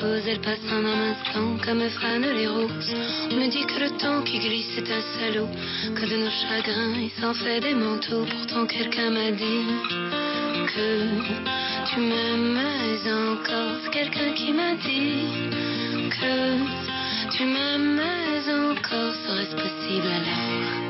chose, elle passe en un instant comme frânent les roses. On me dit que le temps qui glisse est un salaud, que de nos chagrins il s'en fait des manteaux. Pourtant quelqu'un m'a dit que tu m'aimes encore. C'est quelqu'un qui m'a dit que tu m'aimes encore. Serait-ce possible alors?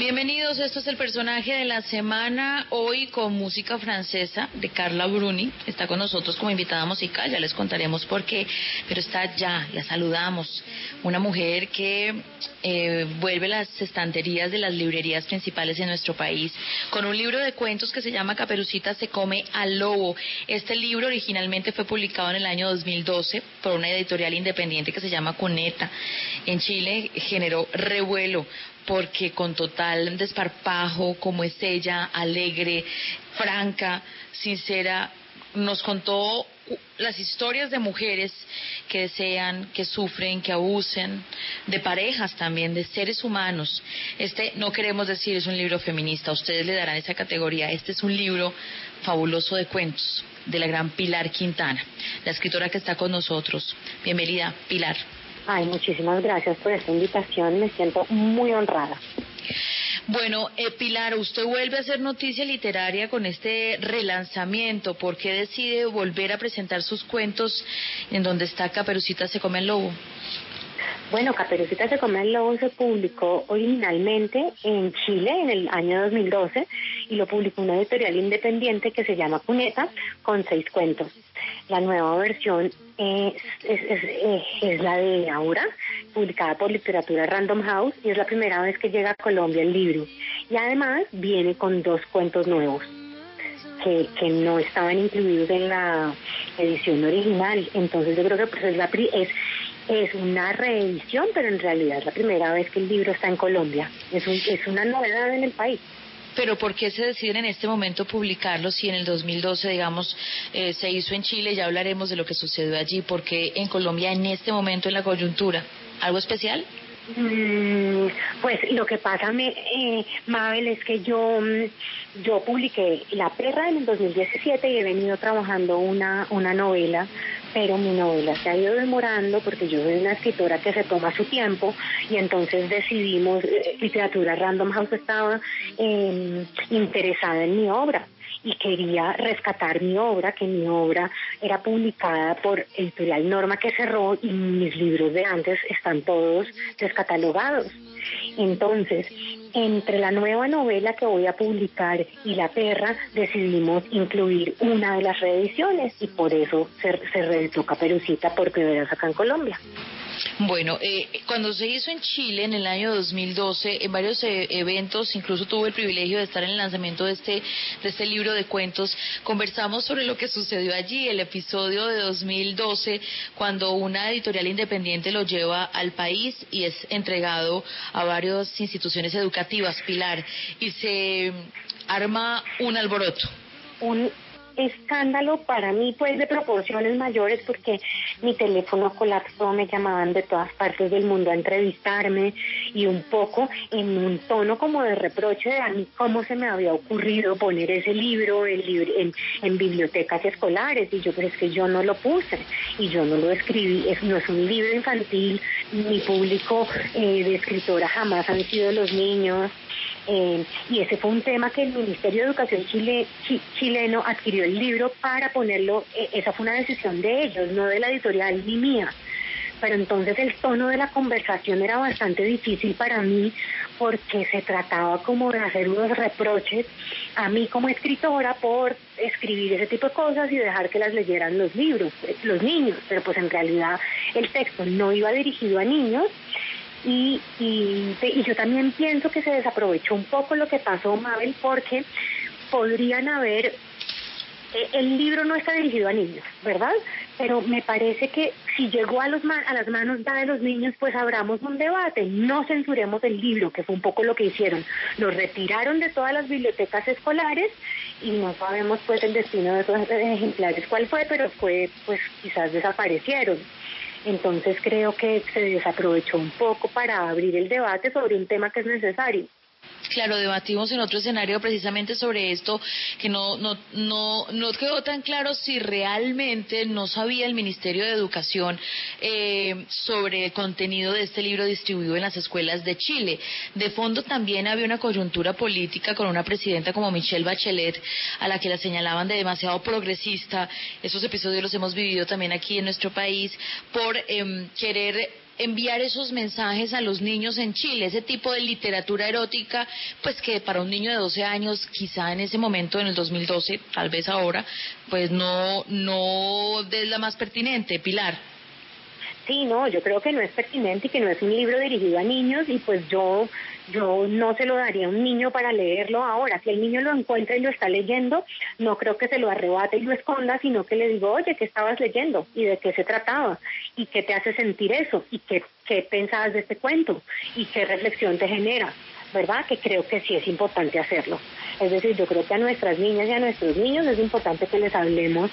Bienvenidos, esto es el personaje de la semana, hoy con música francesa de Carla Bruni, está con nosotros como invitada musical, ya les contaremos por qué, pero está ya, la saludamos, una mujer que eh, vuelve las estanterías de las librerías principales en nuestro país, con un libro de cuentos que se llama Caperucita se come al lobo. Este libro originalmente fue publicado en el año 2012 por una editorial independiente que se llama Cuneta. En Chile generó revuelo porque con total desparpajo, como es ella, alegre, franca, sincera, nos contó las historias de mujeres que desean, que sufren, que abusen, de parejas también, de seres humanos. Este, no queremos decir es un libro feminista, ustedes le darán esa categoría. Este es un libro fabuloso de cuentos de la gran Pilar Quintana, la escritora que está con nosotros. Bienvenida, Pilar. Ay, muchísimas gracias por esta invitación, me siento muy honrada. Bueno, eh, Pilar, usted vuelve a hacer noticia literaria con este relanzamiento. ¿Por qué decide volver a presentar sus cuentos en donde está Caperucita se come el lobo? Bueno, Caperucita se come el lobo se publicó originalmente en Chile en el año 2012 y lo publicó una editorial independiente que se llama Cuneta con seis cuentos. La nueva versión es, es, la de ahora, publicada por Literatura Random House y es la primera vez que llega a Colombia el libro. Y además viene con dos cuentos nuevos. Que, que no estaban incluidos en la edición original. Entonces yo creo que pues es, la, es es una reedición, pero en realidad es la primera vez que el libro está en Colombia. Es, es una novedad en el país. Pero ¿por qué se deciden en este momento publicarlo si en el 2012, digamos, eh, se hizo en Chile? Ya hablaremos de lo que sucedió allí. ¿Por qué en Colombia en este momento en la coyuntura? ¿Algo especial? Mm, pues lo que pasa, eh, Mabel, es que yo, mm, yo publiqué La Perra en el 2017 y he venido trabajando una, una novela pero mi novela se ha ido demorando porque yo soy una escritora que se toma su tiempo y entonces decidimos, eh, Literatura Random House estaba em, interesada en mi obra y quería rescatar mi obra, que mi obra era publicada por Editorial Norma que cerró y mis libros de antes están todos descatalogados. Entonces, entre la nueva novela que voy a publicar y La Perra, decidimos incluir una de las reediciones y por eso se, se reeditó Caperucita por primera vez acá en Colombia. Bueno, eh, cuando se hizo en Chile en el año 2012, en varios eh, eventos, incluso tuve el privilegio de estar en el lanzamiento de este, de este libro de cuentos, conversamos sobre lo que sucedió allí, el episodio de 2012, cuando una editorial independiente lo lleva al país y es entregado a varias instituciones educativas, Y se arma un alboroto. Un escándalo para mí pues de proporciones mayores porque mi teléfono colapsó, me llamaban de todas partes del mundo a entrevistarme y un poco en un tono como de reproche de a mí cómo se me había ocurrido poner ese libro en, en, bibliotecas escolares y yo pero es que yo no lo puse y yo no lo escribí, es, no es un libro infantil, mi público eh, de escritora jamás han sido los niños. Eh, y ese fue un tema que el Ministerio de Educación chile, chileno adquirió el libro para ponerlo, eh, esa fue una decisión de ellos, no de la editorial ni mía. Pero entonces el tono de la conversación era bastante difícil para mí porque se trataba como de hacer unos reproches a mí como escritora por escribir ese tipo de cosas y dejar que las leyeran los libros, los niños, pero pues en realidad el texto no iba dirigido a niños y, y, y, yo también pienso que se desaprovechó un poco lo que pasó, Mabel, porque podrían haber eh, el libro no está dirigido a niños, ¿verdad? Pero me parece que si llegó a, los a las manos de los niños, pues abramos un debate. No censuremos el libro, que fue un poco lo que hicieron. Lo retiraron de todas las bibliotecas escolares y no sabemos pues el destino de esos ejemplares cuál fue, pero fue pues quizás desaparecieron. Entonces creo que se desaprovechó un poco para abrir el debate sobre un tema que es necesario. Claro, debatimos en otro escenario precisamente sobre esto, que no, no, no, no quedó tan claro si realmente no sabía el Ministerio de Educación eh, sobre el contenido de este libro distribuido en las escuelas de Chile. De fondo también había una coyuntura política con una presidenta como Michelle Bachelet, a la que la señalaban de demasiado progresista. Esos episodios los hemos vivido también aquí en nuestro país por em, querer enviar esos mensajes a los niños en Chile, ese tipo de literatura erótica, pues que para un niño de 12 años, quizá en ese momento, en el 2012, tal vez ahora, pues no, no es la más pertinente, Pilar. Sí, no, yo creo que no es pertinente y que no es un libro dirigido a niños y pues yo yo no se lo daría a un niño para leerlo ahora. Si el niño lo encuentra y lo está leyendo, no creo que se lo arrebate y lo esconda, sino que le digo, oye, ¿qué estabas leyendo? ¿Y de qué se trataba? ¿Y qué te hace sentir eso? ¿Y qué, qué pensabas de este cuento? ¿Y qué reflexión te genera? ¿Verdad? Que creo que sí es importante hacerlo. Es decir, yo creo que a nuestras niñas y a nuestros niños es importante que les hablemos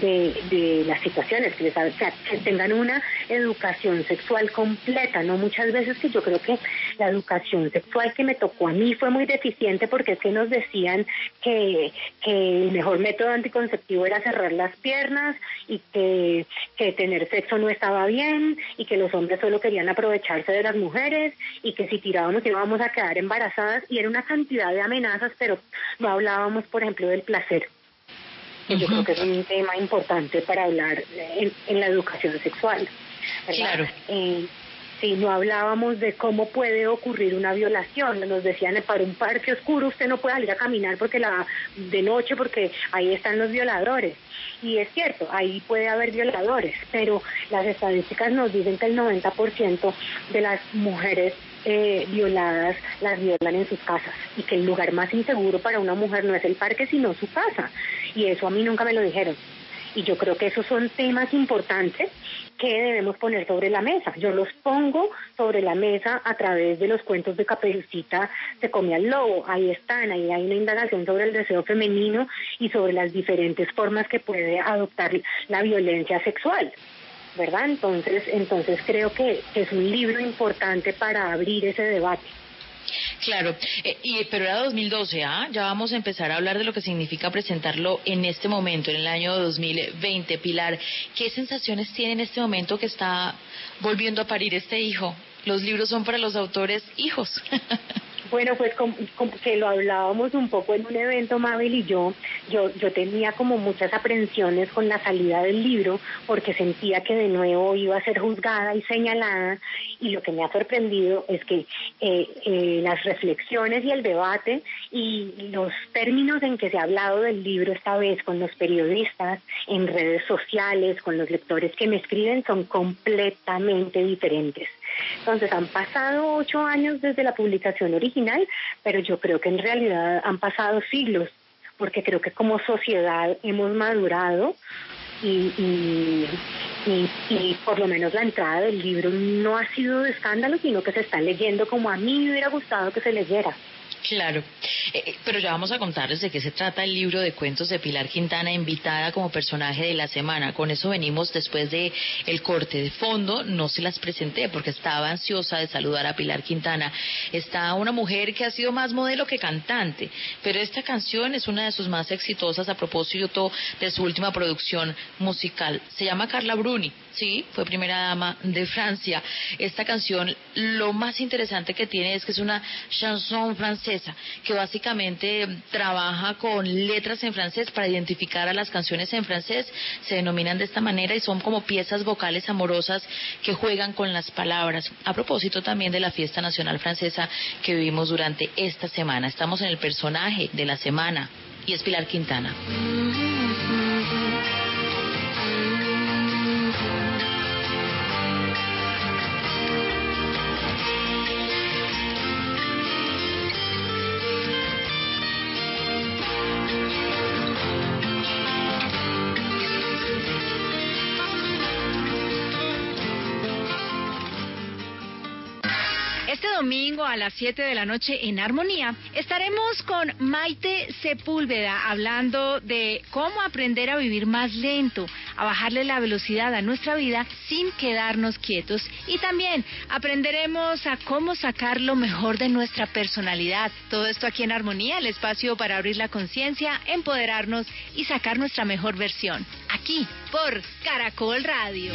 de, de las situaciones, que, les, que tengan una educación sexual completa, ¿no? Muchas veces que yo creo que la educación sexual que me tocó a mí fue muy deficiente porque es que nos decían que, que el mejor método anticonceptivo era cerrar las piernas y que, que tener sexo no estaba bien y que los hombres solo querían aprovecharse de las mujeres y que si tirábamos íbamos a quedar embarazadas y era una cantidad de amenazas, pero no hablábamos, por ejemplo, del placer. Yo creo que es un tema importante para hablar en, la educación sexual. Claro. Eh, si no hablábamos de cómo puede ocurrir una violación, nos decían para un parque oscuro usted no puede salir a caminar porque la de noche porque ahí están los violadores. Y es cierto, ahí puede haber violadores, pero las estadísticas nos dicen que el 90% de las mujeres eh, violadas las violan en sus casas y que el lugar más inseguro para una mujer no es el parque sino su casa. Y eso a mí nunca me lo dijeron. Y yo creo que esos son temas importantes que debemos poner sobre la mesa. Yo los pongo sobre la mesa a través de los cuentos de Caperucita Se come al lobo. Ahí están, ahí hay una indagación sobre el deseo femenino y sobre las diferentes formas que puede adoptar la violencia sexual. ¿Verdad? Entonces, entonces creo que es un libro importante para abrir ese debate. Claro, eh, y, pero era 2012, ¿ah? Ya vamos a empezar a hablar de lo que significa presentarlo en este momento, en el año 2020. Pilar, ¿qué sensaciones tiene en este momento que está volviendo a parir este hijo? Los libros son para los autores hijos. Bueno, pues como, que lo hablábamos un poco en un evento, Mabel y yo, yo, yo tenía como muchas aprensiones con la salida del libro porque sentía que de nuevo iba a ser juzgada y señalada y lo que me ha sorprendido es que eh, eh, las reflexiones y el debate y los términos en que se ha hablado del libro esta vez con los periodistas, en redes sociales, con los lectores que me escriben son completamente diferentes. Entonces han pasado ocho años desde la publicación original, pero yo creo que en realidad han pasado siglos, porque creo que como sociedad hemos madurado y, por lo menos la entrada del libro no ha sido de escándalo, sino que se está leyendo como a mí me hubiera gustado que se leyera. Claro, eh, eh, pero ya vamos a contarles de qué se trata el libro de cuentos de Pilar Quintana, invitada como personaje de la semana. Con eso venimos después de el corte de fondo. No se las presenté porque estaba ansiosa de saludar a Pilar Quintana. Está una mujer que ha sido más modelo que cantante, pero esta canción es una de sus más exitosas a propósito de su última producción musical. Se llama Carla Bruni. Sí, fue primera dama de Francia. Esta canción, lo más interesante que tiene es que es una chanson francesa, que básicamente trabaja con letras en francés para identificar a las canciones en francés. Se denominan de esta manera y son como piezas vocales amorosas que juegan con las palabras. A propósito también de la fiesta nacional francesa que vivimos durante esta semana. Estamos en el personaje de la semana y es Pilar Quintana. A las 7 de la noche en Armonía estaremos con Maite Sepúlveda hablando de cómo aprender a vivir más lento, a bajarle la velocidad a nuestra vida sin quedarnos quietos y también aprenderemos a cómo sacar lo mejor de nuestra personalidad. Todo esto aquí en Armonía, el espacio para abrir la conciencia, empoderarnos y sacar nuestra mejor versión. Aquí por Caracol Radio.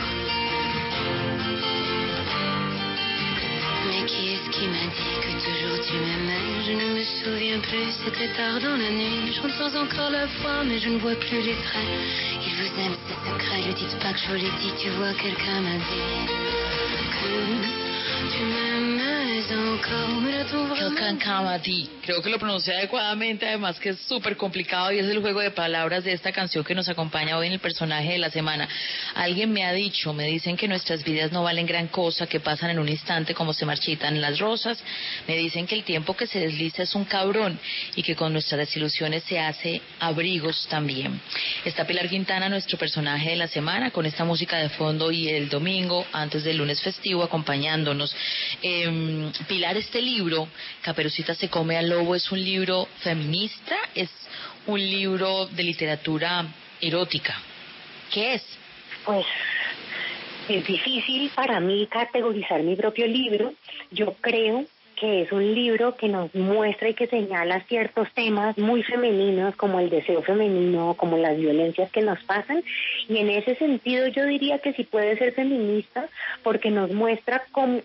Mais qui est-ce qui m'a dit que toujours tu m'aimais? Je ne me souviens plus, c'était tard dans la nuit. J'entends encore la voix, mais je ne vois plus les traits. Il vous aime, c'est secret, ne dites pas que je vous l'ai dit. Tu vois, quelqu'un m'a dit que tu m'aimais Kamadi. Creo que lo pronuncié adecuadamente, además que es súper complicado y es el juego de palabras de esta canción que nos acompaña hoy en el personaje de la semana. Alguien me ha dicho, me dicen que nuestras vidas no valen gran cosa, que pasan en un instante como se marchitan las rosas. Me dicen que el tiempo que se desliza es un cabrón y que con nuestras desilusiones se hace abrigos también. Está Pilar Quintana, nuestro personaje de la semana, con esta música de fondo y el domingo, antes del lunes festivo, acompañándonos. Eh, Pilar, este libro, Caperucita se come al lobo, es un libro feminista, es un libro de literatura erótica. ¿Qué es? Pues es difícil para mí categorizar mi propio libro. Yo creo que es un libro que nos muestra y que señala ciertos temas muy femeninos como el deseo femenino, como las violencias que nos pasan. Y en ese sentido yo diría que sí puede ser feminista porque nos muestra cómo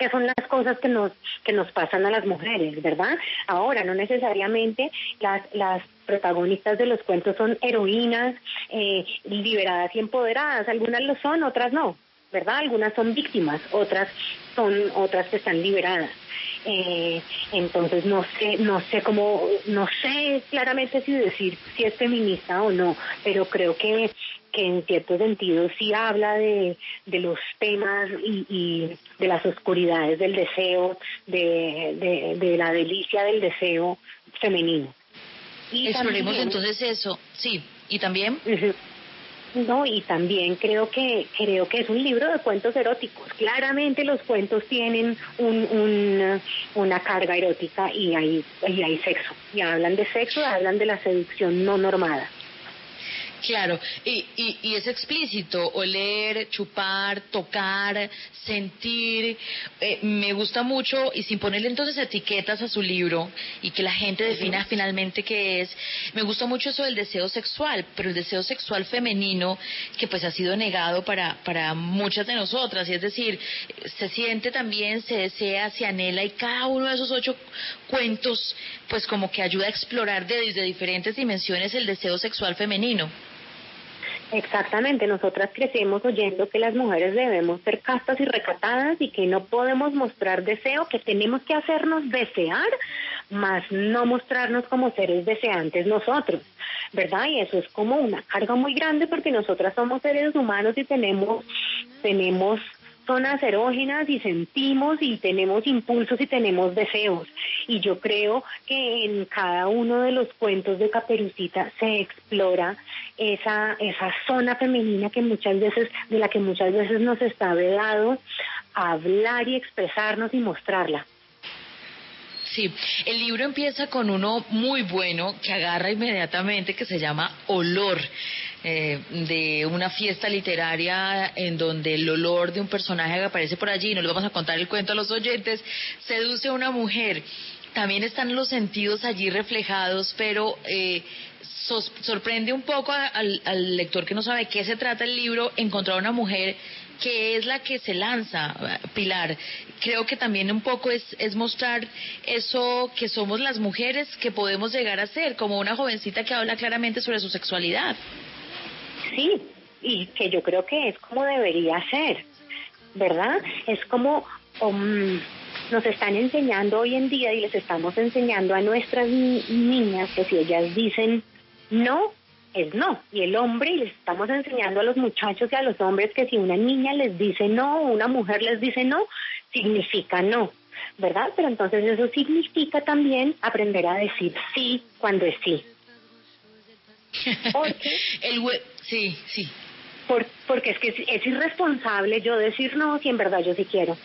qué son las cosas que nos que nos pasan a las mujeres, ¿verdad? Ahora, no necesariamente las las protagonistas de los cuentos son heroínas eh, liberadas y empoderadas, algunas lo son, otras no, ¿verdad? Algunas son víctimas, otras son otras que están liberadas. Eh, entonces no sé, no sé cómo, no sé claramente si decir si es feminista o no, pero creo que que en cierto sentido sí habla de, de los temas y, y de las oscuridades del deseo, de, de, de la delicia del deseo femenino. Y Exploremos también- entonces eso, sí, y también. No, y también creo que creo que es un libro de cuentos eróticos. Claramente los cuentos tienen un, un, una carga erótica y hay, y hay sexo. Y hablan de sexo, hablan de la seducción no normada. Claro, y, y, y es explícito, oler, chupar, tocar, sentir. Eh, me gusta mucho, y sin ponerle entonces etiquetas a su libro y que la gente defina finalmente qué es, me gusta mucho eso del deseo sexual, pero el deseo sexual femenino que pues ha sido negado para, para muchas de nosotras, y es decir, se siente también, se desea, se anhela, y cada uno de esos ocho cuentos pues como que ayuda a explorar desde diferentes dimensiones el deseo sexual femenino. Exactamente, nosotras crecemos oyendo que las mujeres debemos ser castas y recatadas y que no podemos mostrar deseo, que tenemos que hacernos desear, más no mostrarnos como seres deseantes nosotros, ¿verdad? Y eso es como una carga muy grande porque nosotras somos seres humanos y tenemos, tenemos zonas erógenas y sentimos y tenemos impulsos y tenemos deseos. Y yo creo que en cada uno de los cuentos de Caperucita se explora esa, esa zona femenina que muchas veces, de la que muchas veces nos está vedado hablar y expresarnos y mostrarla. Sí, el libro empieza con uno muy bueno que agarra inmediatamente que se llama Olor. Eh, de una fiesta literaria en donde el olor de un personaje aparece por allí, no les vamos a contar el cuento a los oyentes, seduce a una mujer. También están los sentidos allí reflejados, pero eh, sos- sorprende un poco al, al lector que no sabe de qué se trata el libro encontrar una mujer que es la que se lanza, Pilar. Creo que también un poco es, es mostrar eso que somos las mujeres que podemos llegar a ser, como una jovencita que habla claramente sobre su sexualidad. Sí, y que yo creo que es como debería ser. ¿verdad? Es como um, nos están enseñando hoy en día y les estamos enseñando a nuestras niñas que si ellas dicen no, es no. Y el hombre, y les estamos enseñando a los muchachos y a los hombres que si una niña les dice no, o una mujer les dice no, significa no. ¿Verdad? Pero entonces eso significa también aprender a decir sí cuando es sí. Porque, el sí, sí. porque es que es irresponsable yo decir no si en verdad yo sí quiero.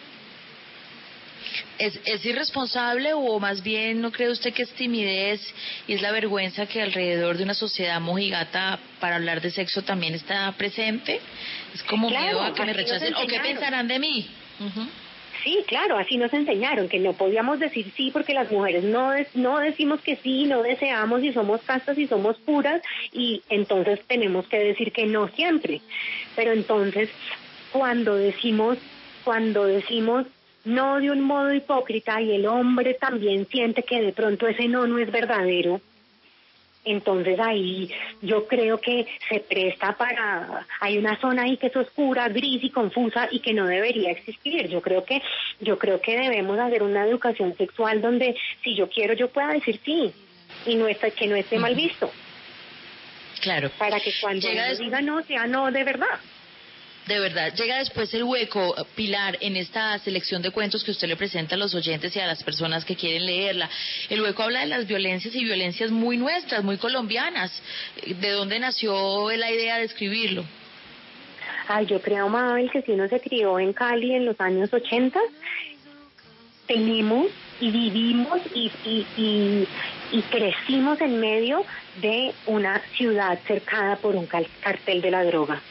¿Es, ¿Es irresponsable o más bien no cree usted que es timidez y es la vergüenza que alrededor de una sociedad mojigata para hablar de sexo también está presente? ¿Es como miedo a que me rechacen o qué pensarán de mí? Sí, claro, así nos enseñaron, que no podíamos decir sí porque las mujeres no, no decimos que sí, no deseamos y somos castas y somos puras y entonces tenemos que decir que no siempre. Pero entonces, cuando decimos, cuando decimos no de un modo hipócrita y el hombre también siente que de pronto ese no no es verdadero, entonces ahí yo creo que se presta para, hay una zona ahí que es oscura, gris y confusa y que no debería existir. Yo creo que, yo creo que debemos hacer una educación sexual donde si yo quiero yo pueda decir sí y no está, que no esté mal visto. Claro. Para que cuando diga no sea no de verdad de verdad, llega después el hueco, Pilar, en esta selección de cuentos que usted le presenta a los oyentes y a las personas que quieren leerla. El hueco habla de las violencias y violencias muy nuestras, muy colombianas. ¿De dónde nació la idea de escribirlo? Ay, yo creo, Mabel, que si uno se crió en Cali en los años 80, tenemos y vivimos y, y, y crecimos en medio de una ciudad cercada por un cartel de la droga.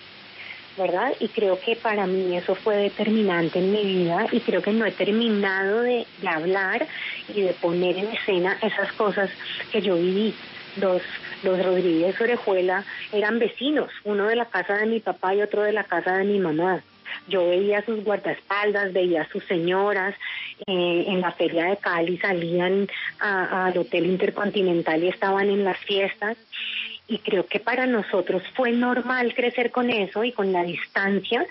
¿Verdad? Y creo que para mí eso fue determinante en mi vida y creo que no he terminado de, hablar y de poner en escena esas cosas que yo viví. Los, los Rodríguez Orejuela eran vecinos, uno de la casa de mi papá y otro de la casa de mi mamá. Yo veía sus guardaespaldas, veía a sus señoras, eh, en la feria de Cali salían al Hotel Intercontinental y estaban en las fiestas y creo que para nosotros fue normal crecer con eso y con la distancia.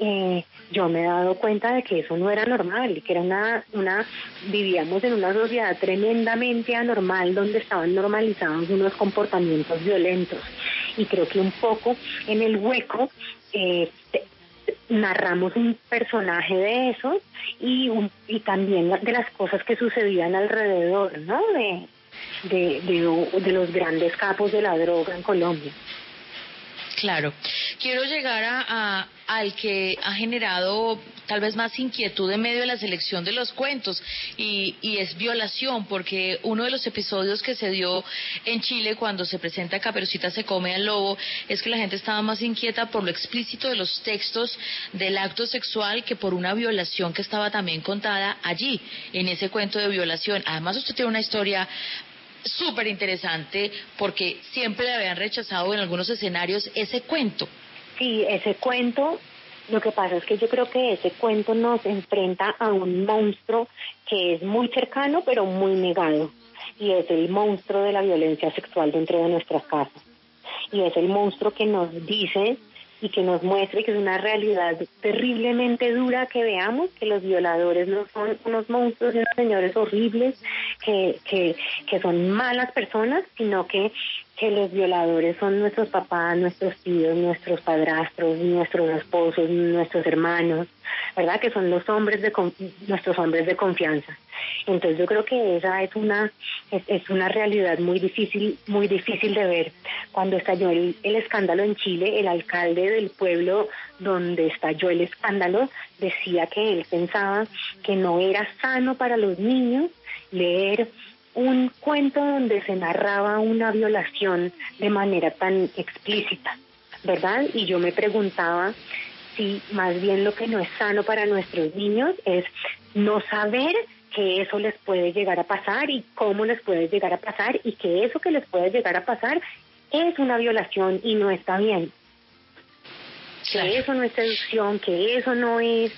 Eh, yo me he dado cuenta de que eso no era normal y que era una, una, vivíamos en una sociedad tremendamente anormal donde estaban normalizados unos comportamientos violentos. Y creo que un poco en el hueco eh, narramos un personaje de eso y, y también de las cosas que sucedían alrededor, ¿no? De, de, de, los grandes capos de la droga en Colombia. Claro. Quiero llegar a, al que ha generado tal vez más inquietud en medio de la selección de los cuentos y, y, es violación, porque uno de los episodios que se dio en Chile cuando se presenta Caperucita se come al lobo es que la gente estaba más inquieta por lo explícito de los textos del acto sexual que por una violación que estaba también contada allí, en ese cuento de violación. Además usted tiene una historia súper interesante porque siempre le habían rechazado en algunos escenarios ese cuento. Sí, ese cuento, lo que pasa es que yo creo que ese cuento nos enfrenta a un monstruo que es muy cercano pero muy negado y es el monstruo de la violencia sexual dentro de nuestras casas. Y es el monstruo que nos dice y que nos muestre que es una realidad terriblemente dura que veamos que los violadores no son unos monstruos y unos señores horribles que, que, que son malas personas, sino que que los violadores son nuestros papás, nuestros tíos, nuestros padrastros, nuestros esposos, nuestros hermanos, ¿verdad? Que son los hombres de nuestros hombres de confianza. Entonces yo creo que esa es una es, una realidad muy difícil muy difícil de ver. Cuando estalló el, escándalo en Chile, el alcalde del pueblo donde estalló el escándalo decía que él pensaba que no era sano para los niños leer un cuento donde se narraba una violación de manera tan explícita, ¿verdad? Y yo me preguntaba si más bien lo que no es sano para nuestros niños es no saber que eso les puede llegar a pasar y cómo les puede llegar a pasar y que eso que les puede llegar a pasar es una violación y no está bien. Que eso no es seducción, que eso no es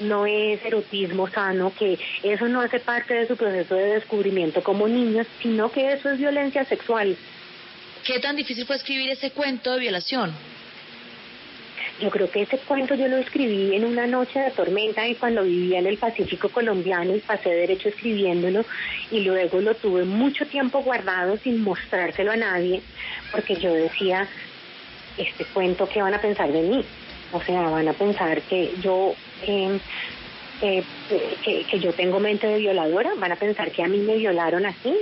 no es erotismo sano, que eso no hace parte de su proceso de descubrimiento como niños, sino que eso es violencia sexual. ¿Qué tan difícil fue escribir ese cuento de violación? Yo creo que ese cuento yo lo escribí en una noche de tormenta y cuando vivía en el Pacífico colombiano y pasé derecho escribiéndolo y luego lo tuve mucho tiempo guardado sin mostrárselo a nadie porque yo decía, este cuento, ¿qué van a pensar de mí? O sea, van a pensar que yo... Eh, eh, que, que yo tengo mente de violadora, van a pensar que a mí me violaron así,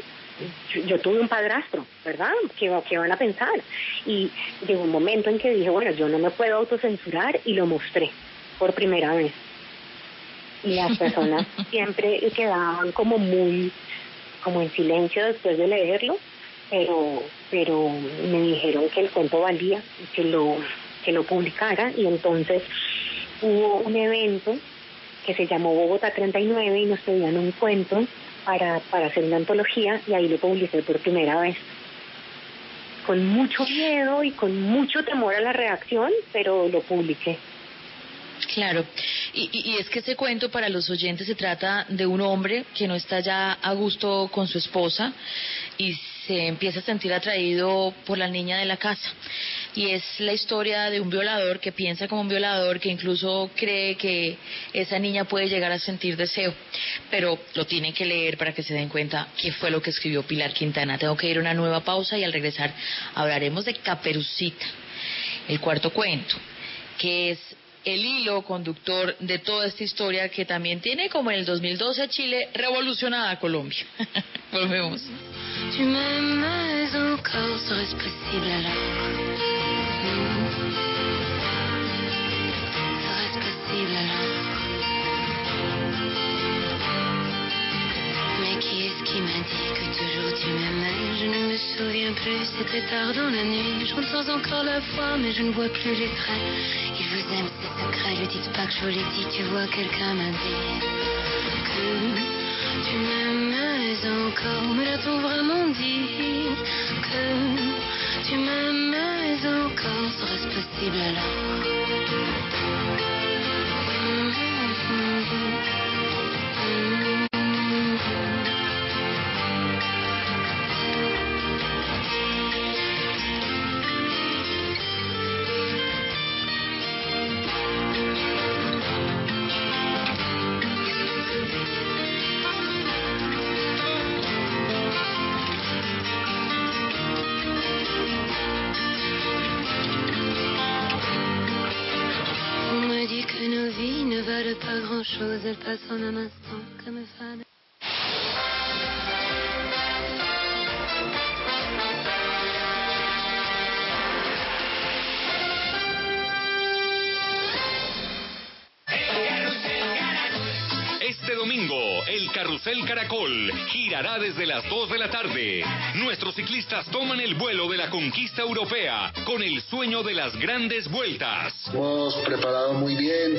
yo, tuve un padrastro, ¿verdad? ¿Qué, ¿Qué, van a pensar? Y llegó un momento en que dije, bueno, yo no me puedo autocensurar y lo mostré por primera vez. Y las personas siempre quedaban como muy, como en silencio después de leerlo, pero, pero me dijeron que el cuento valía, que lo, que lo publicara y entonces hubo un evento que se llamó Bogotá 39 y nos pedían un cuento para, para hacer una antología y ahí lo publiqué por primera vez. Con mucho miedo y con mucho temor a la reacción, pero lo publiqué. Claro, y, y, es que ese cuento para los oyentes se trata de un hombre que no está ya a gusto con su esposa y se empieza a sentir atraído por la niña de la casa y es la historia de un violador que piensa como un violador, que incluso cree que esa niña puede llegar a sentir deseo, pero lo tienen que leer para que se den cuenta qué fue lo que escribió Pilar Quintana. Tengo que ir a una nueva pausa y al regresar hablaremos de Caperucita, el cuarto cuento, que es el hilo conductor de toda esta historia que también tiene como en el 2012 Chile revolucionada a Colombia. Volvemos. Mais qui est-ce qui m'a dit que toujours tu m'aimais? Je ne me souviens plus, c'était tard dans la nuit. Je ressens encore la foi, mais je ne vois plus les traits. Il vous aime, c'est secret, lui dites pas que je vous l'ai dit. Tu vois, quelqu'un m'a dit que tu m'aimais encore. Mais l'a-t-on vraiment dit que tu m'aimais encore Serait-ce possible alors? personas más. Carrusel Caracol girará desde las 2 de la tarde. Nuestros ciclistas toman el vuelo de la conquista europea con el sueño de las grandes vueltas. Hemos preparado muy bien,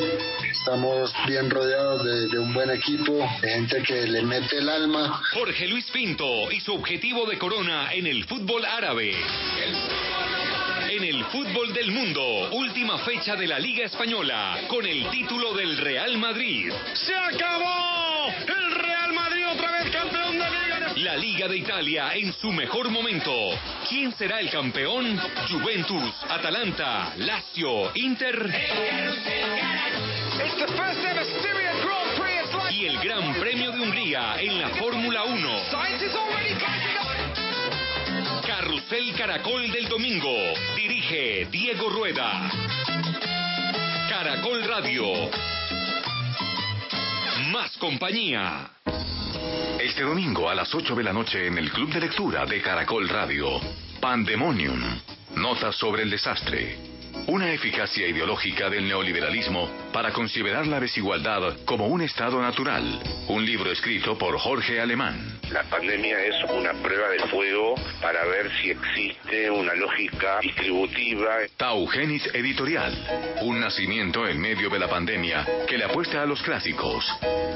estamos bien rodeados de, un buen equipo, de gente que le mete el alma. Jorge Luis Pinto y su objetivo de corona en el fútbol árabe. En el fútbol del mundo, última fecha de la Liga Española, con el título del Real Madrid. ¡Se acabó! De Italia en su mejor momento. ¿Quién será el campeón? Juventus, Atalanta, Lazio, Inter. Y el Gran Premio de Hungría en la Fórmula 1. Carrusel Caracol del Domingo. Dirige Diego Rueda. Caracol Radio. Más compañía. Este domingo a las 8 de la noche en el Club de Lectura de Caracol Radio. Pandemonium. Notas sobre el desastre una eficacia ideológica del neoliberalismo para considerar la desigualdad como un estado natural. Un libro escrito por Jorge Alemán. La pandemia es una prueba de fuego para ver si existe una lógica distributiva. Taugenis Editorial. Un nacimiento en medio de la pandemia que le apuesta a los clásicos.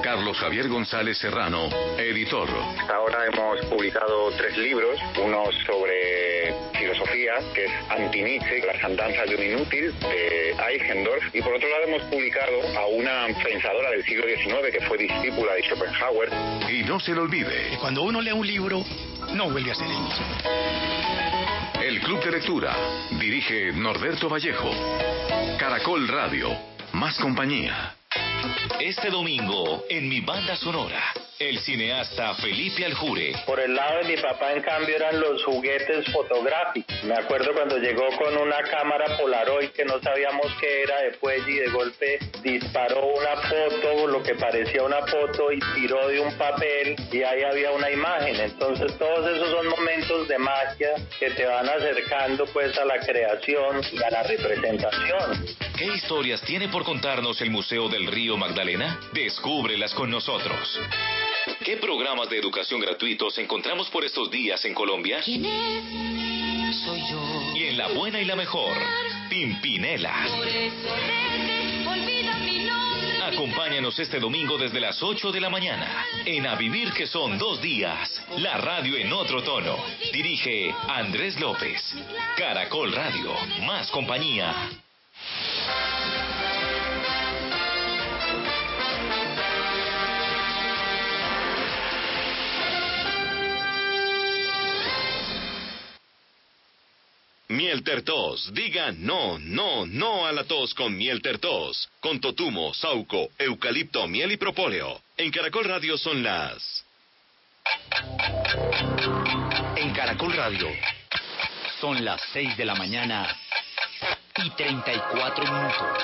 Carlos Javier González Serrano, editor. Hasta ahora hemos publicado tres libros. Uno sobre filosofía, que es Anti-Nietzsche, las andanzas de un inútil, de Eichendorff. Y por otro lado hemos publicado a una pensadora del siglo XIX que fue discípula de Schopenhauer. Y no se lo olvide. Cuando uno lee un libro, no vuelve a ser el mismo. El Club de Lectura. Dirige Norberto Vallejo. Caracol Radio. Más compañía. Este domingo, en mi banda sonora, el cineasta Felipe Aljure. Por el lado de mi papá, en cambio, eran los juguetes fotográficos. Me acuerdo cuando llegó con una cámara Polaroid que no sabíamos qué era de fuelle y de golpe disparó una foto, lo que parecía una foto, y tiró de un papel y ahí había una imagen. Entonces todos esos son momentos de magia que te van acercando pues a la creación y a la representación. ¿Qué historias tiene por contarnos el Museo del Río Magdalena? Descúbrelas con nosotros. ¿Qué programas de educación gratuitos encontramos por estos días en Colombia? ¿Quién es? Soy yo. Y en la buena y la mejor, Pimpinela. Por eso vete, olvida mi nombre. Acompáñanos este domingo desde las 8 de la mañana en A Vivir que son dos días. La radio en otro tono. Dirige Andrés López. Caracol Radio. Más compañía. Miel Tertos. Diga no, no, no a la tos con Miel Tertos. Con totumo, sauco, eucalipto, miel y propóleo. En Caracol Radio son las... En Caracol Radio son las 6 de la mañana y 34 minutos.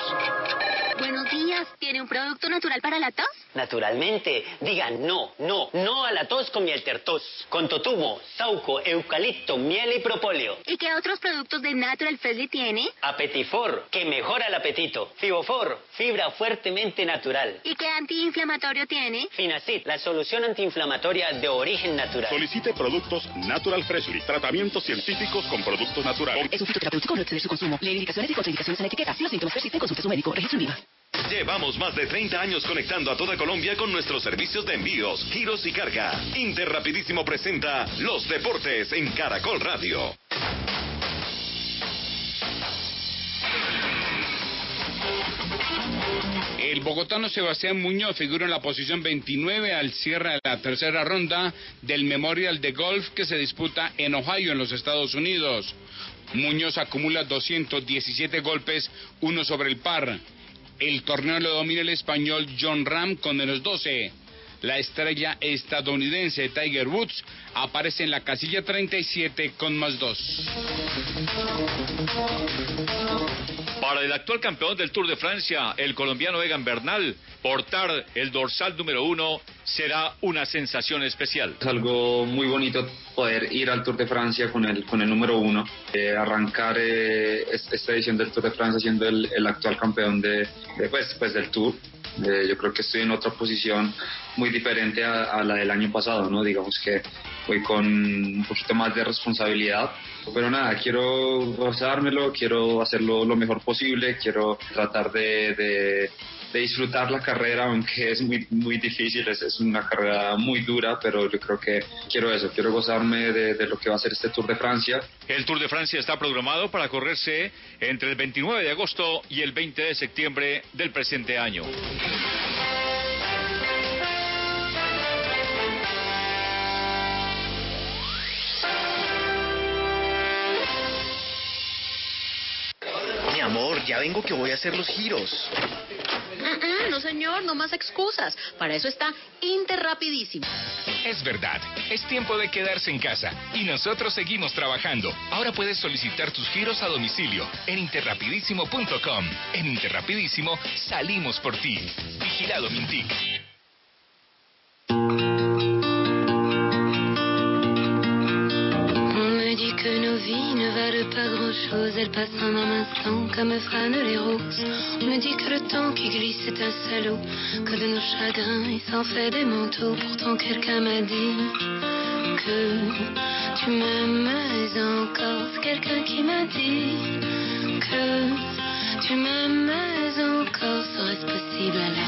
Buenos días, ¿tiene un producto natural para la tos? Naturalmente, diga no, no, no a la tos con miel tertos. Con totumo, sauco, eucalipto, miel y propóleo. ¿Y qué otros productos de Natural Freshly tiene? Apetifor, que mejora el apetito. Fibofor, fibra fuertemente natural. ¿Y qué antiinflamatorio tiene? Finacid, la solución antiinflamatoria de origen natural. Solicite productos Natural Freshly, tratamientos científicos con productos naturales. Es un fitoterapéutico, no exceder su consumo. Lee indicaciones y contraindicaciones en la etiqueta. Si los síntomas persisten, consulte a su médico. Registro en viva. Llevamos más de 30 años conectando a toda Colombia con nuestros servicios de envíos, giros y carga. Interrapidísimo presenta Los Deportes en Caracol Radio. El bogotano Sebastián Muñoz figura en la posición 29 al cierre de la tercera ronda del Memorial de Golf que se disputa en Ohio, en los Estados Unidos. Muñoz acumula 217 golpes, uno sobre el par. El torneo lo domina el español John Ram con menos 12. La estrella estadounidense Tiger Woods aparece en la casilla 37 con más 2. Para el actual campeón del Tour de Francia, el colombiano Egan Bernal, portar el dorsal número uno será una sensación especial. Es algo muy bonito poder ir al Tour de Francia con el, con el número uno, eh, arrancar eh, esta edición del Tour de Francia siendo el, el actual campeón de, de, pues, pues del Tour. Eh, yo creo que estoy en otra posición muy diferente a, a, la del año pasado, ¿no? Digamos que voy con un poquito más de responsabilidad. Pero nada, quiero gozármelo, quiero hacerlo lo mejor posible, quiero tratar de, de, de disfrutar la carrera, aunque es muy, muy difícil, es, es, una carrera muy dura, pero yo creo que quiero eso, quiero gozarme de, de lo que va a ser este Tour de Francia. El Tour de Francia está programado para correrse entre el 29 de agosto y el 20 de septiembre del presente año. Mi amor, ya vengo que voy a hacer los giros. No, señor, no más excusas. Para eso está Interrapidísimo. Es verdad, es tiempo de quedarse en casa y nosotros seguimos trabajando. Ahora puedes solicitar tus giros a domicilio en interrapidísimo.com. En Interrapidísimo salimos por ti. Vigilado Mintic. Ne valent pas grand-chose, elles passent en un instant comme frânent les roses. On me dit que le temps qui glisse est un salaud, que de nos chagrins il s'en fait des manteaux. Pourtant quelqu'un m'a dit que tu m'aimes encore. Quelqu'un qui m'a dit que tu m'aimes encore. Serait-ce possible alors?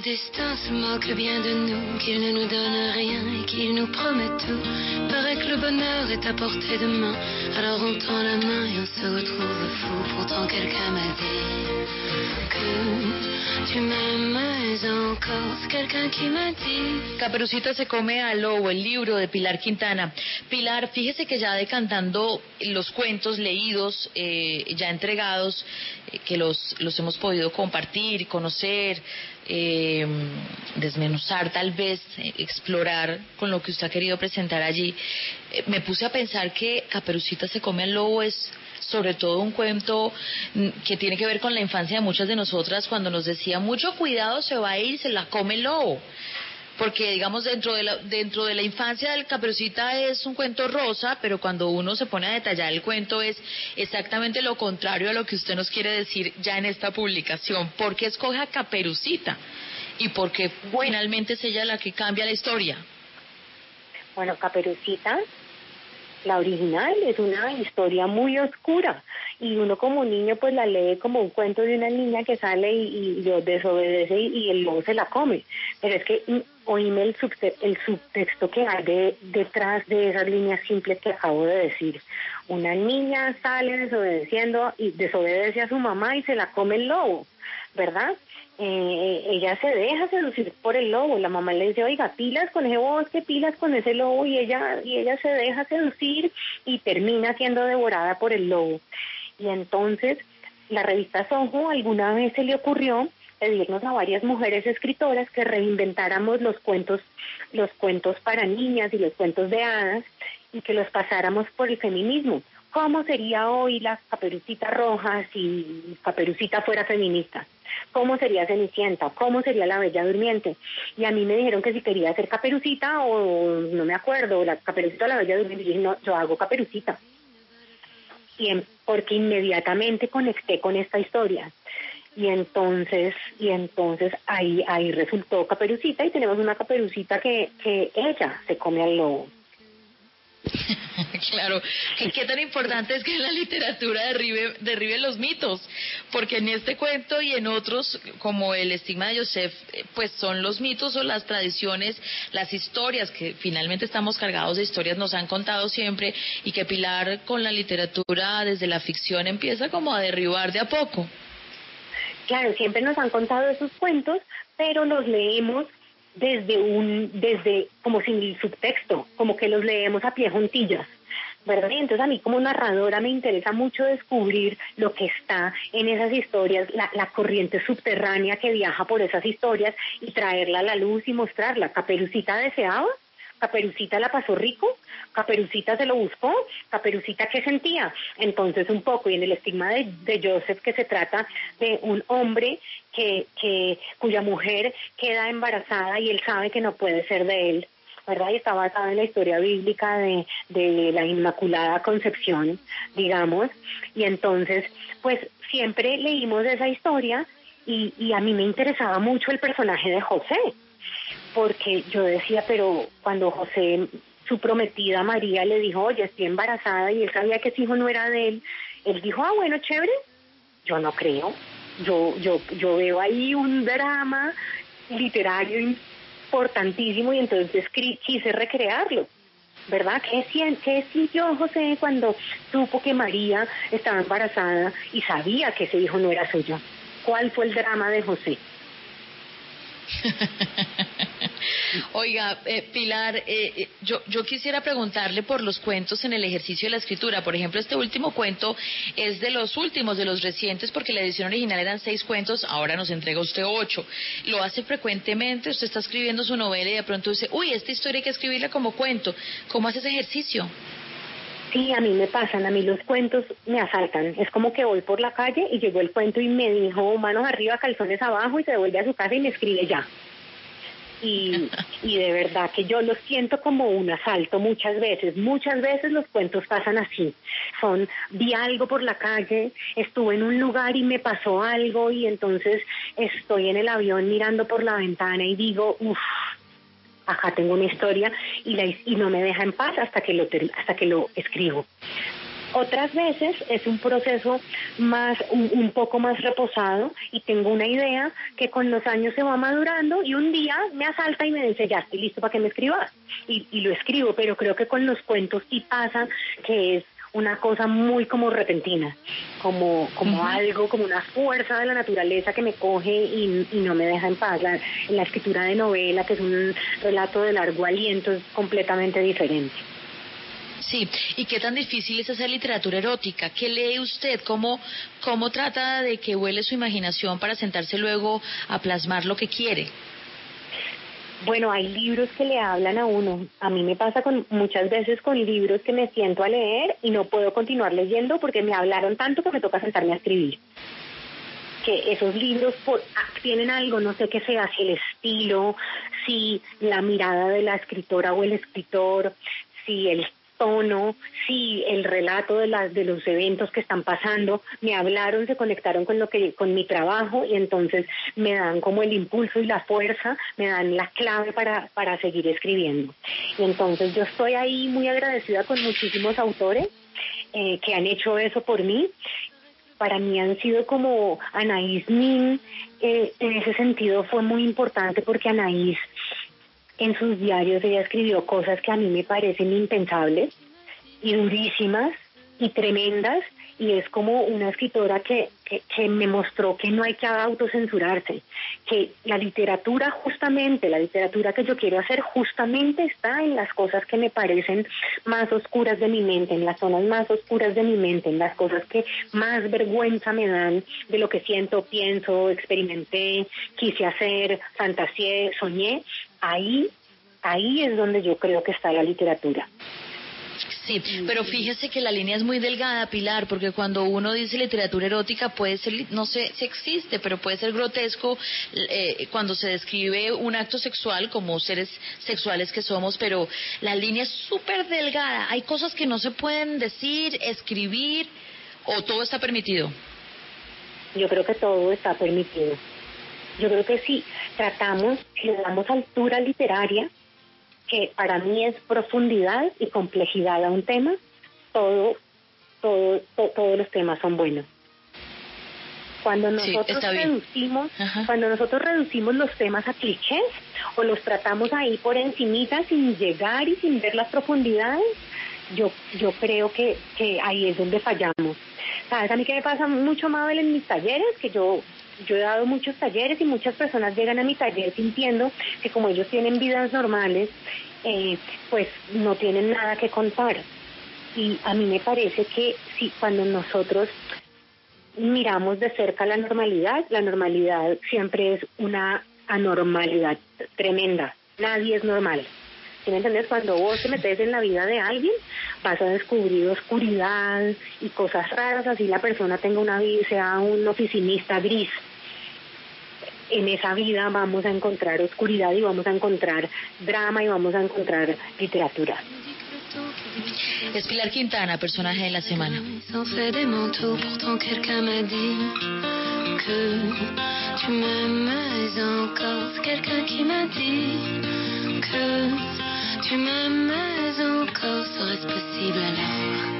Le destin se moque bien de nous, qu'il ne nous donne rien et qu'il nous promet tout. Paraît que le bonheur est à portée de main, alors on tend la main et on se retrouve fou. Pourtant quelqu'un m'a dit que tu m'aimes encore. C'est quelqu'un qui m'a dit. Caperucita se come al lobo, el libro de Pilar Quintana. Pilar, fíjese que ya decantando los cuentos leídos, eh, ya entregados, eh, que los, los hemos podido compartir, conocer, eh, desmenuzar, tal vez eh, explorar con lo que usted ha querido presentar allí, eh, me puse a pensar que Caperucita se come al lobo es sobre todo un cuento mm, que tiene que ver con la infancia de muchas de nosotras cuando nos decía mucho cuidado se va a ir, se la come el lobo porque digamos dentro de la, dentro de la infancia del Caperucita es un cuento rosa, pero cuando uno se pone a detallar el cuento es exactamente lo contrario a lo que usted nos quiere decir ya en esta publicación. ¿Por qué escoge a Caperucita? ¿Y por qué finalmente es ella la que cambia la historia? Bueno, Caperucita, la original, es una historia muy oscura y uno como niño pues la lee como un cuento de una niña que sale y, lo desobedece y, y el lobo se la come. Pero es que mm, oíme el, subte- el subtexto que hay de, detrás de esas líneas simples que acabo de decir. Una niña sale desobedeciendo y desobedece a su mamá y se la come el lobo, ¿verdad? Eh, ella se deja seducir por el lobo, la mamá le dice, oiga, pilas con ese bosque, pilas con ese lobo, y ella, y ella se deja seducir y termina siendo devorada por el lobo. Y entonces la revista Soho alguna vez se le ocurrió pedirnos a varias mujeres escritoras que reinventáramos los cuentos, los cuentos para niñas y los cuentos de hadas y que los pasáramos por el feminismo. ¿Cómo sería hoy la caperucita roja si caperucita fuera feminista? ¿Cómo sería Cenicienta? ¿Cómo sería la Bella Durmiente? Y a mí me dijeron que si quería hacer caperucita o no me acuerdo, la caperucita o la Bella Durmiente. Yo dije, no, yo hago caperucita. Y en- porque inmediatamente conecté con esta historia. Y entonces, y entonces ahí, ahí resultó Caperucita y tenemos una Caperucita que, que ella se come al lobo. claro, ¿Qué, tan importante es que la literatura derribe, derribe los mitos, porque en este cuento y en otros, como el estigma de Joseph, eh, pues son los mitos o las tradiciones, las historias que finalmente estamos cargados de historias, nos han contado siempre y que Pilar con la literatura desde la ficción empieza como a derribar de a poco. Claro, siempre nos han contado esos cuentos, pero los leemos desde un, desde, como sin subtexto, como que los leemos a pie juntillas. ¿verdad? Y entonces a mí como narradora me interesa mucho descubrir lo que está en esas historias, la, la corriente subterránea que viaja por esas historias y traerla a la luz y mostrarla. Caperucita deseaba, Caperucita la pasó rico, Caperucita se lo buscó, Caperucita qué sentía. Entonces un poco, y en el estigma de, Joseph que se trata de un hombre que, que, cuya mujer queda embarazada y él sabe que no puede ser de él. ¿verdad? Y está basada en la historia bíblica de, de la Inmaculada Concepción, digamos. Y entonces, pues siempre leímos esa historia y, y a mí me interesaba mucho el personaje de José, porque yo decía, pero cuando José, su prometida María, le dijo, oye, estoy embarazada y él sabía que ese hijo no era de él, él dijo, ah, bueno, chévere, yo no creo. Yo, yo, yo veo ahí un drama literario importantísimo y entonces quise recrearlo. ¿Verdad? ¿Qué, ¿Qué sintió José cuando supo que María estaba embarazada y sabía que ese hijo no era suyo? ¿Cuál fue el drama de José? Oiga, eh, Pilar, eh, eh, yo, yo quisiera preguntarle por los cuentos en el ejercicio de la escritura. Por ejemplo, este último cuento es de los últimos, de los recientes, porque la edición original eran seis cuentos, ahora nos entrega usted ocho. ¿Lo hace frecuentemente? Usted está escribiendo su novela y de pronto dice, uy, esta historia hay que escribirla como cuento. ¿Cómo hace ese ejercicio? Sí, a mí me pasan, a mí los cuentos me asaltan. Es como que voy por la calle y llegó el cuento y me dijo manos arriba, calzones abajo y se devuelve a su casa y me escribe ya. Y, y de verdad que yo lo siento como un asalto muchas veces. Muchas veces los cuentos pasan así. Son, vi algo por la calle, estuve en un lugar y me pasó algo y entonces estoy en el avión mirando por la ventana y digo, uff, acá tengo una historia y, la, y no me deja en paz hasta que lo, hasta que lo escribo. Otras veces es un proceso más, un, un, poco más reposado y tengo una idea que con los años se va madurando y un día me asalta y me dice, ya estoy listo para que me escribas. Y, y lo escribo, pero creo que con los cuentos sí pasa que es una cosa muy como repentina, como, como algo, como una fuerza de la naturaleza que me coge y, y no me deja en paz. La, la escritura de novela, que es un relato de largo aliento, es completamente diferente. Sí, ¿y qué tan difícil es hacer literatura erótica? ¿Qué lee usted? ¿Cómo, cómo trata de que huele su imaginación para sentarse luego a plasmar lo que quiere? Bueno, hay libros que le hablan a uno. A mí me pasa con muchas veces con libros que me siento a leer y no puedo continuar leyendo porque me hablaron tanto que me toca sentarme a escribir. Que esos libros por, tienen algo, no sé qué sea, si el estilo, si la mirada de la escritora o el escritor, si el tono, si el relato de, las de los eventos que están pasando, me hablaron, se conectaron con lo que con mi trabajo y entonces me dan como el impulso y la fuerza, me dan la clave para, para seguir escribiendo. Y entonces yo estoy ahí muy agradecida con muchísimos autores eh, que han hecho eso por mí. Para mí han sido como Anaís Nin, eh, en ese sentido fue muy importante porque Anaís en sus diarios ella escribió cosas que a mí me parecen impensables y durísimas y tremendas y es como una escritora que, que, que, me mostró que no hay que autocensurarse, que la literatura justamente, la literatura que yo quiero hacer justamente está en las cosas que me parecen más oscuras de mi mente, en las zonas más oscuras de mi mente, en las cosas que más vergüenza me dan de lo que siento, pienso, experimenté, quise hacer, fantaseé, soñé, ahí, ahí es donde yo creo que está la literatura. Sí, pero fíjese que la línea es muy delgada, Pilar, porque cuando uno dice literatura erótica puede ser, no sé si existe, pero puede ser grotesco eh, cuando se describe un acto sexual como seres sexuales que somos, pero la línea es súper delgada. Hay cosas que no se pueden decir, escribir, o todo está permitido. Yo creo que todo está permitido. Yo creo que si tratamos, si le damos altura literaria, que para mí es profundidad y complejidad a un tema, todo, todo, to, todos los temas son buenos. Cuando nosotros sí, reducimos, Ajá. cuando nosotros reducimos los temas a clichés o los tratamos ahí por encimita sin llegar y sin ver las profundidades, yo, yo creo que, que ahí es donde fallamos. ¿Sabes? A mí que me pasa mucho, Mabel, en mis talleres, que yo yo he dado muchos talleres y muchas personas llegan a mi taller sintiendo que como ellos tienen vidas normales, eh, pues no tienen nada que contar. Y a mí me parece que si cuando nosotros miramos de cerca la normalidad, la normalidad siempre es una anormalidad tremenda. Nadie es normal. ¿Sí me entiendes? Cuando vos te metes en la vida de alguien, vas a descubrir oscuridad y cosas raras, así la persona tenga una vida, sea un oficinista gris. En esa vida vamos a encontrar oscuridad y vamos a encontrar drama y vamos a encontrar literatura. Es Pilar Quintana, personaje de la semana. tu m'aimes encore. Serait-ce possible alors?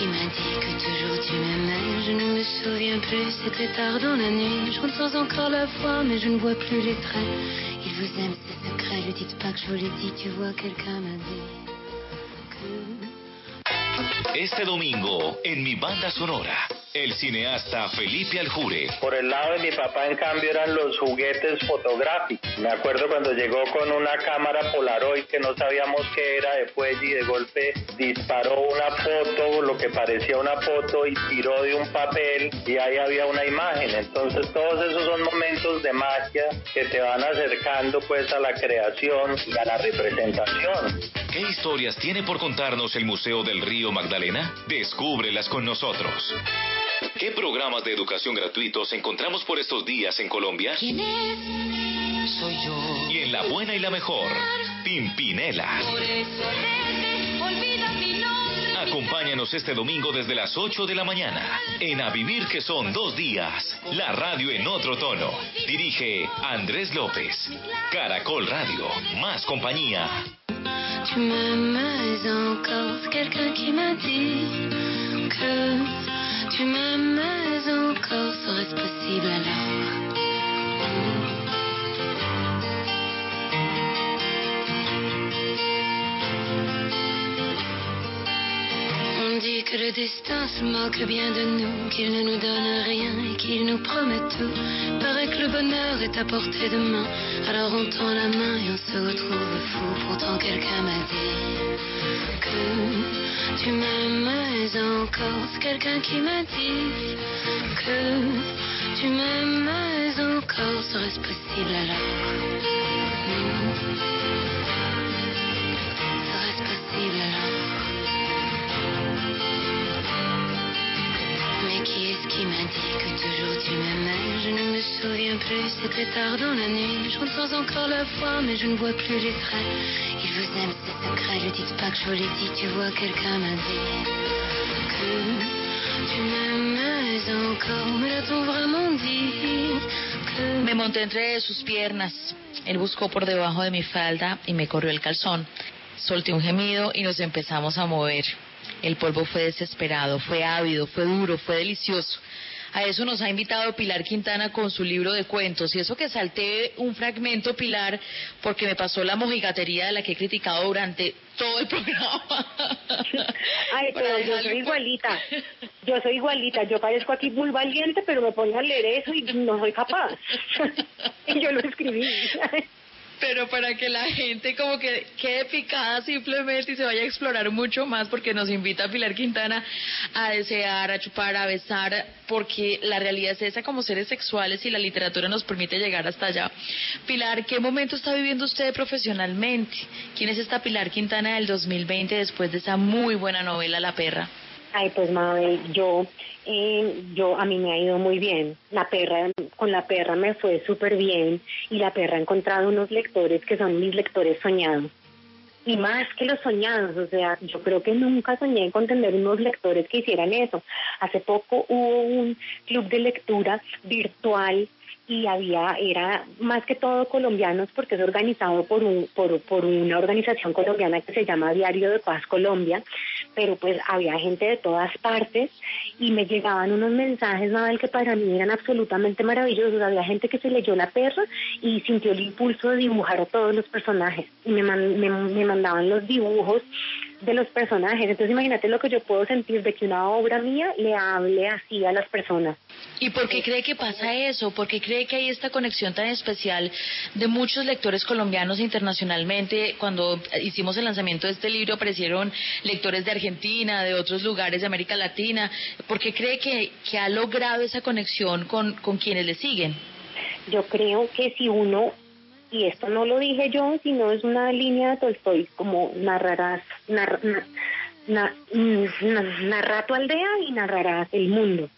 Qui m'a dit que toujours tu m'aimais Je ne me souviens plus, c'était tard dans la nuit. Je ressens encore la voix, mais je ne vois plus les traits. Il vous aime, c'est secret, ne dites pas que je vous l'ai dit. Tu vois, quelqu'un m'a dit que... Este domingo, en mi banda sonora, el cineasta Felipe Aljure. Por el lado de mi papá, en cambio, eran los juguetes fotográficos. Me acuerdo cuando llegó con una cámara Polaroid que no sabíamos qué era de fuelle y de golpe disparó una foto, lo que parecía una foto, y tiró de un papel y ahí había una imagen. Entonces todos esos son momentos de magia que te van acercando pues a la creación y a la representación. ¿Qué historias tiene por contarnos el Museo del Río Magdalena? Descúbrelas con nosotros. ¿Qué programas de educación gratuitos encontramos por estos días en Colombia? ¿Quién es? Soy yo. Y en la buena y la mejor, Pimpinela. Por eso mi nombre. Acompáñanos este domingo desde las 8 de la mañana en A Vivir que son dos días. La radio en otro tono. Dirige Andrés López. Caracol Radio. Más compañía. Tu m'aimes encore, quelqu'un qui m'a dit que tu m'aimes encore, serait-ce possible alors? On dit que le destin se moque bien de nous, qu'il ne nous donne rien et qu'il nous promet tout. Paraît que le bonheur est à portée de main, alors on tend la main et on se retrouve fou. Pourtant quelqu'un m'a dit que tu m'aimes encore. C'est quelqu'un qui m'a dit que tu m'aimes encore. Serait-ce possible alors? Serait-ce possible alors? Mais qui est-ce qui m'a dit que toujours tu m'aimais Je ne me souviens plus, c'était tard dans la nuit. J'entends encore la voix, mais je ne vois plus les traits. Il vous aime, c'est secret, ne dites pas que je vous l'ai dit. Tu vois, quelqu'un m'a dit que tu m'aimais encore. Me l'a-t-on vraiment dit que... Me monté entre sus piernas. Él buscó por debajo de mi falda y me corrió el calzón. Solté un gemido y nos empezamos a mover. El polvo fue desesperado, fue ávido, fue duro, fue delicioso. A eso nos ha invitado Pilar Quintana con su libro de cuentos. Y eso que salté un fragmento, Pilar, porque me pasó la mojigatería de la que he criticado durante todo el programa. Ay, pero yo soy igualita. Yo soy igualita. Yo parezco aquí muy valiente, pero me pongo a leer eso y no soy capaz. y yo lo escribí. Pero para que la gente como que quede picada simplemente y se vaya a explorar mucho más porque nos invita Pilar Quintana a desear, a chupar, a besar, porque la realidad es esa como seres sexuales y la literatura nos permite llegar hasta allá. Pilar, ¿qué momento está viviendo usted profesionalmente? ¿Quién es esta Pilar Quintana del 2020 después de esa muy buena novela La Perra? Ay, pues Mabel, yo, eh, yo a mí me ha ido muy bien. La perra, con la perra me fue súper bien y la perra ha encontrado unos lectores que son mis lectores soñados. Y más que los soñados, o sea, yo creo que nunca soñé con tener unos lectores que hicieran eso. Hace poco hubo un club de lectura virtual y había era más que todo colombianos porque es organizado por un por, por una organización colombiana que se llama Diario de Paz Colombia pero pues había gente de todas partes y me llegaban unos mensajes Mabel que para mí eran absolutamente maravillosos. Había gente que se leyó la perra y sintió el impulso de dibujar a todos los personajes y me, man- me, me mandaban los dibujos de los personajes entonces imagínate lo que yo puedo sentir de que una obra mía le hable así a las personas ¿Y por qué cree que pasa eso? ¿Por qué cree que hay esta conexión tan especial de muchos lectores colombianos internacionalmente? Cuando hicimos el lanzamiento de este libro aparecieron lectores de Argentina, de otros lugares de América Latina. ¿Por qué cree que, que ha logrado esa conexión con, con quienes le siguen? Yo creo que si uno, y esto no lo dije yo, sino es una línea de Tolstoy, como narrarás, nar- na- na- mm, na- narra tu aldea y narrarás el mundo,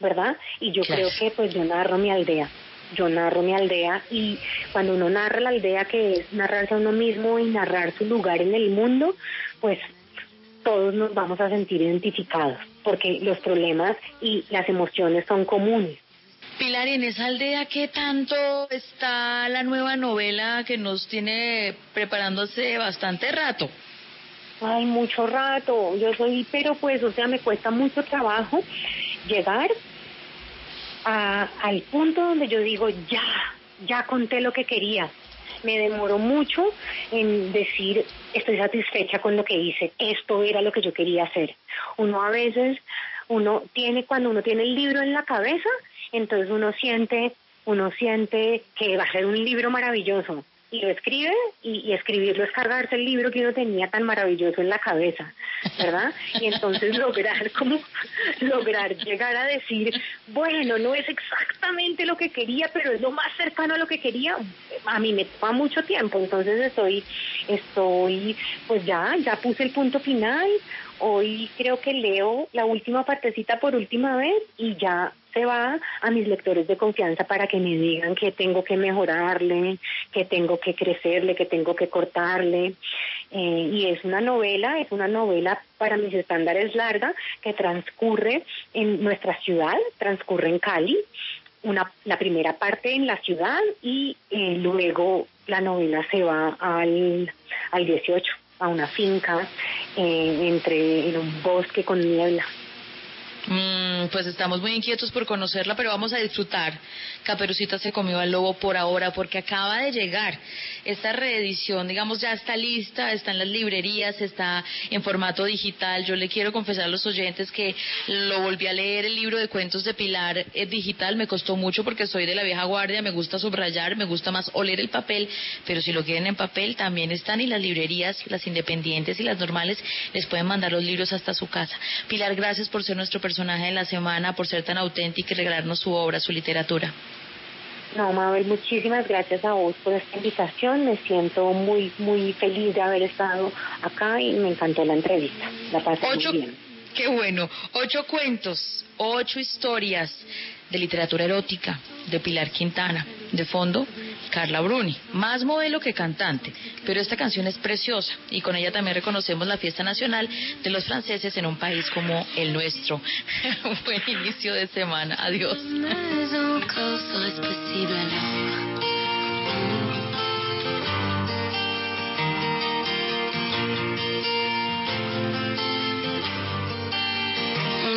¿verdad? Y yo Claro. creo que pues yo narro mi aldea. Yo narro mi aldea y cuando uno narra la aldea, que es narrarse a uno mismo y narrar su lugar en el mundo, pues todos nos vamos a sentir identificados, porque los problemas y las emociones son comunes. Pilar, ¿y en esa aldea qué tanto está la nueva novela que nos tiene preparándose bastante rato? Ay, mucho rato. Yo soy, pero pues, o sea, me cuesta mucho trabajo llegar a, al punto donde yo digo, ya, ya conté lo que quería. Me demoro mucho en decir, estoy satisfecha con lo que hice. Esto era lo que yo quería hacer. Uno a veces, uno tiene, cuando uno tiene el libro en la cabeza, entonces uno siente, uno siente que va a ser un libro maravilloso. Y lo escribe y, escribirlo es cargarse el libro que uno tenía tan maravilloso en la cabeza, ¿verdad? Y entonces lograr como lograr llegar a decir, bueno, no es exactamente lo que quería, pero es lo más cercano a lo que quería, a mí me toma mucho tiempo, entonces estoy estoy pues ya ya puse el punto final, hoy creo que leo la última partecita por última vez y ya se va a mis lectores de confianza para que me digan que tengo que mejorarle, que tengo que crecerle, que tengo que cortarle. Eh, y es una novela, es una novela para mis estándares larga que transcurre en nuestra ciudad, transcurre en Cali. Una, la primera parte en la ciudad y eh, luego la novela se va al, al 18 a una finca eh, entre en un bosque con niebla. Mm, pues estamos muy inquietos por conocerla, pero vamos a disfrutar. Caperucita se comió al lobo por ahora porque acaba de llegar. Esta reedición, digamos, ya está lista, está en las librerías, está en formato digital. Yo le quiero confesar a los oyentes que lo volví a leer el libro de cuentos de Pilar es digital. Me costó mucho porque soy de la vieja guardia, me gusta subrayar, me gusta más oler el papel, pero si lo quieren en papel también están y las librerías, las independientes y las normales les pueden mandar los libros hasta su casa. Pilar, gracias por ser nuestro de la semana, por ser tan auténtica y regalarnos su obra, su literatura. No, Mabel, muchísimas gracias a vos por esta invitación. Me siento muy, muy feliz de haber estado acá y me encantó la entrevista. La pasé Ocho, muy bien. Qué bueno. Ocho cuentos, ocho historias de literatura erótica de Pilar Quintana. De fondo, Carla Bruni, más modelo que cantante, pero esta canción es preciosa y con ella también reconocemos la fiesta nacional de los franceses en un país como el nuestro. Buen inicio de semana, adiós.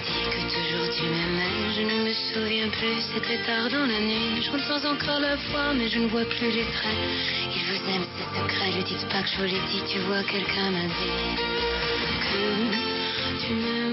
Que toujours tu m'aimais Je ne me souviens plus, c'était tard dans la nuit. Je ressens encore la voix, mais je ne vois plus les traits. Il vous aime, c'est secret, lui dites pas que je vous l'ai dit. Tu vois, quelqu'un m'a dit que tu m'aimes